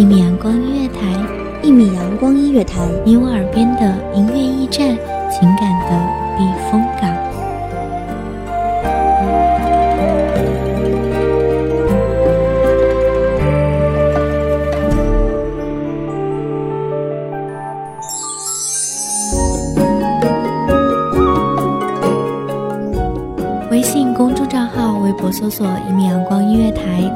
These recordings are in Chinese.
一米阳光音乐台，一米阳光音乐台，你我耳边的音乐驿站，情感的避风港。微信公众账号、微博搜索“一米”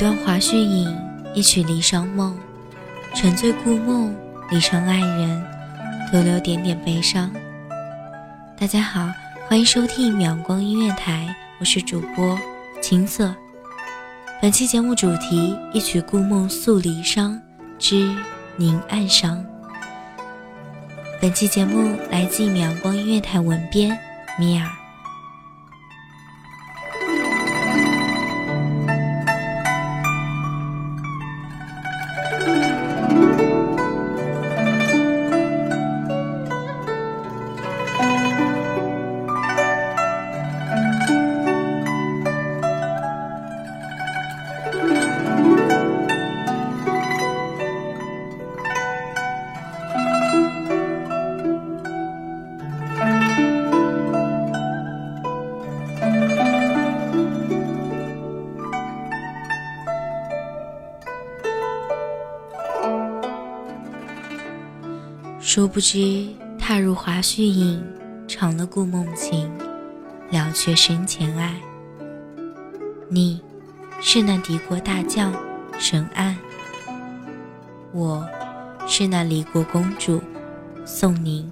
段华胥引，一曲离殇梦，沉醉故梦，离成爱人，徒留点点悲伤。大家好，欢迎收听阳光音乐台，我是主播青色。本期节目主题：一曲故梦诉离殇之凝暗伤。本期节目来自秒光音乐台文编米尔。殊不知，踏入华胥引，尝了故梦情，了却生前爱。你，是那敌国大将沈岸；我，是那离国公主宋宁。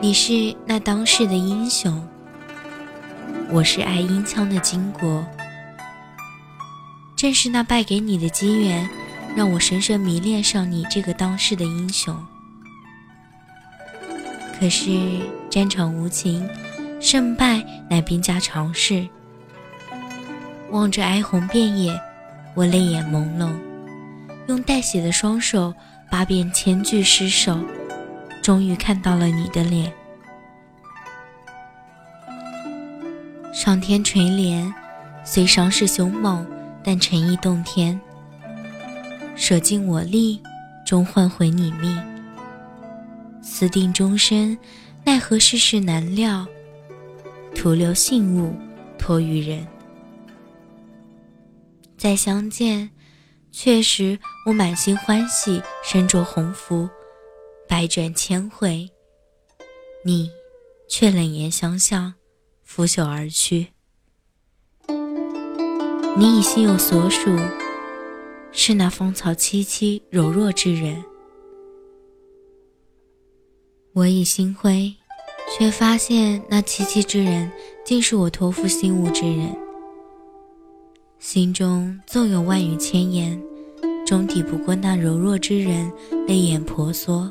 你是那当世的英雄，我是爱英枪的巾帼。正是那败给你的机缘。让我深深迷恋上你这个当世的英雄。可是战场无情，胜败乃兵家常事。望着哀鸿遍野，我泪眼朦胧，用带血的双手扒遍千具尸首，终于看到了你的脸。上天垂怜，虽伤势凶猛，但诚意动天。舍尽我力，终换回你命。私定终身，奈何世事难料，徒留信物托于人。再相见，确实我满心欢喜，身着红拂，百转千回，你却冷言相向，拂袖而去。你已心有所属。是那芳草萋萋、柔弱之人。我已心灰，却发现那萋萋之人，竟是我托付心物之人。心中纵有万语千言，终抵不过那柔弱之人泪眼婆娑。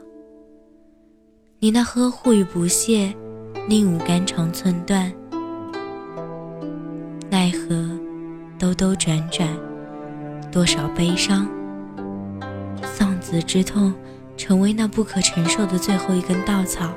你那呵护与不屑，令吾肝肠寸断。奈何兜兜转转。多少悲伤，丧子之痛，成为那不可承受的最后一根稻草。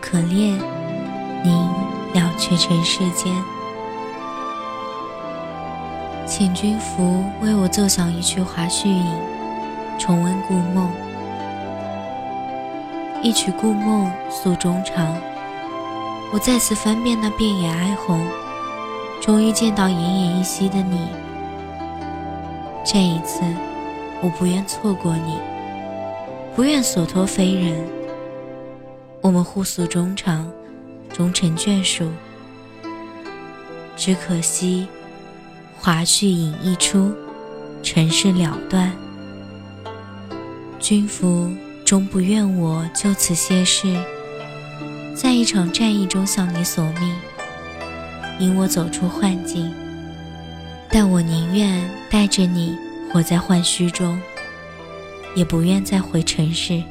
可恋，您了却尘世间。请君福为我奏响一曲华胥引，重温故梦。一曲故梦诉衷肠。我再次翻遍那遍野哀鸿，终于见到奄奄一息的你。这一次，我不愿错过你，不愿所托非人。我们互诉衷肠，终成眷属。只可惜，华胥引一出，尘世了断。君服终不愿我就此谢世，在一场战役中向你索命，引我走出幻境。但我宁愿带着你活在幻虚中，也不愿再回尘世。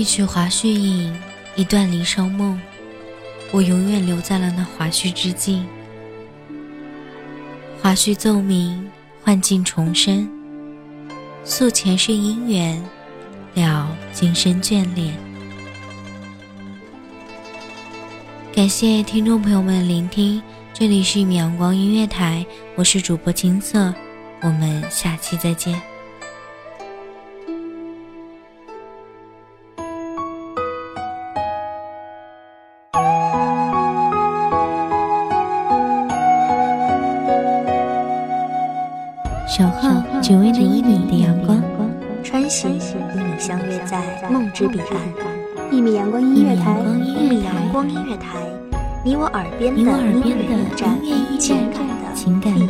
一曲华胥引，一段离殇梦，我永远留在了那华胥之境。华胥奏鸣，幻境重生，诉前世姻缘，了今生眷恋。感谢听众朋友们的聆听，这里是一米阳光音乐台，我是主播金色，我们下期再见。守候只为那一米的阳光，穿行与你相约在梦之彼岸。一米阳光音乐台，一米阳光音乐台，你我耳边的音乐驿站，情感的避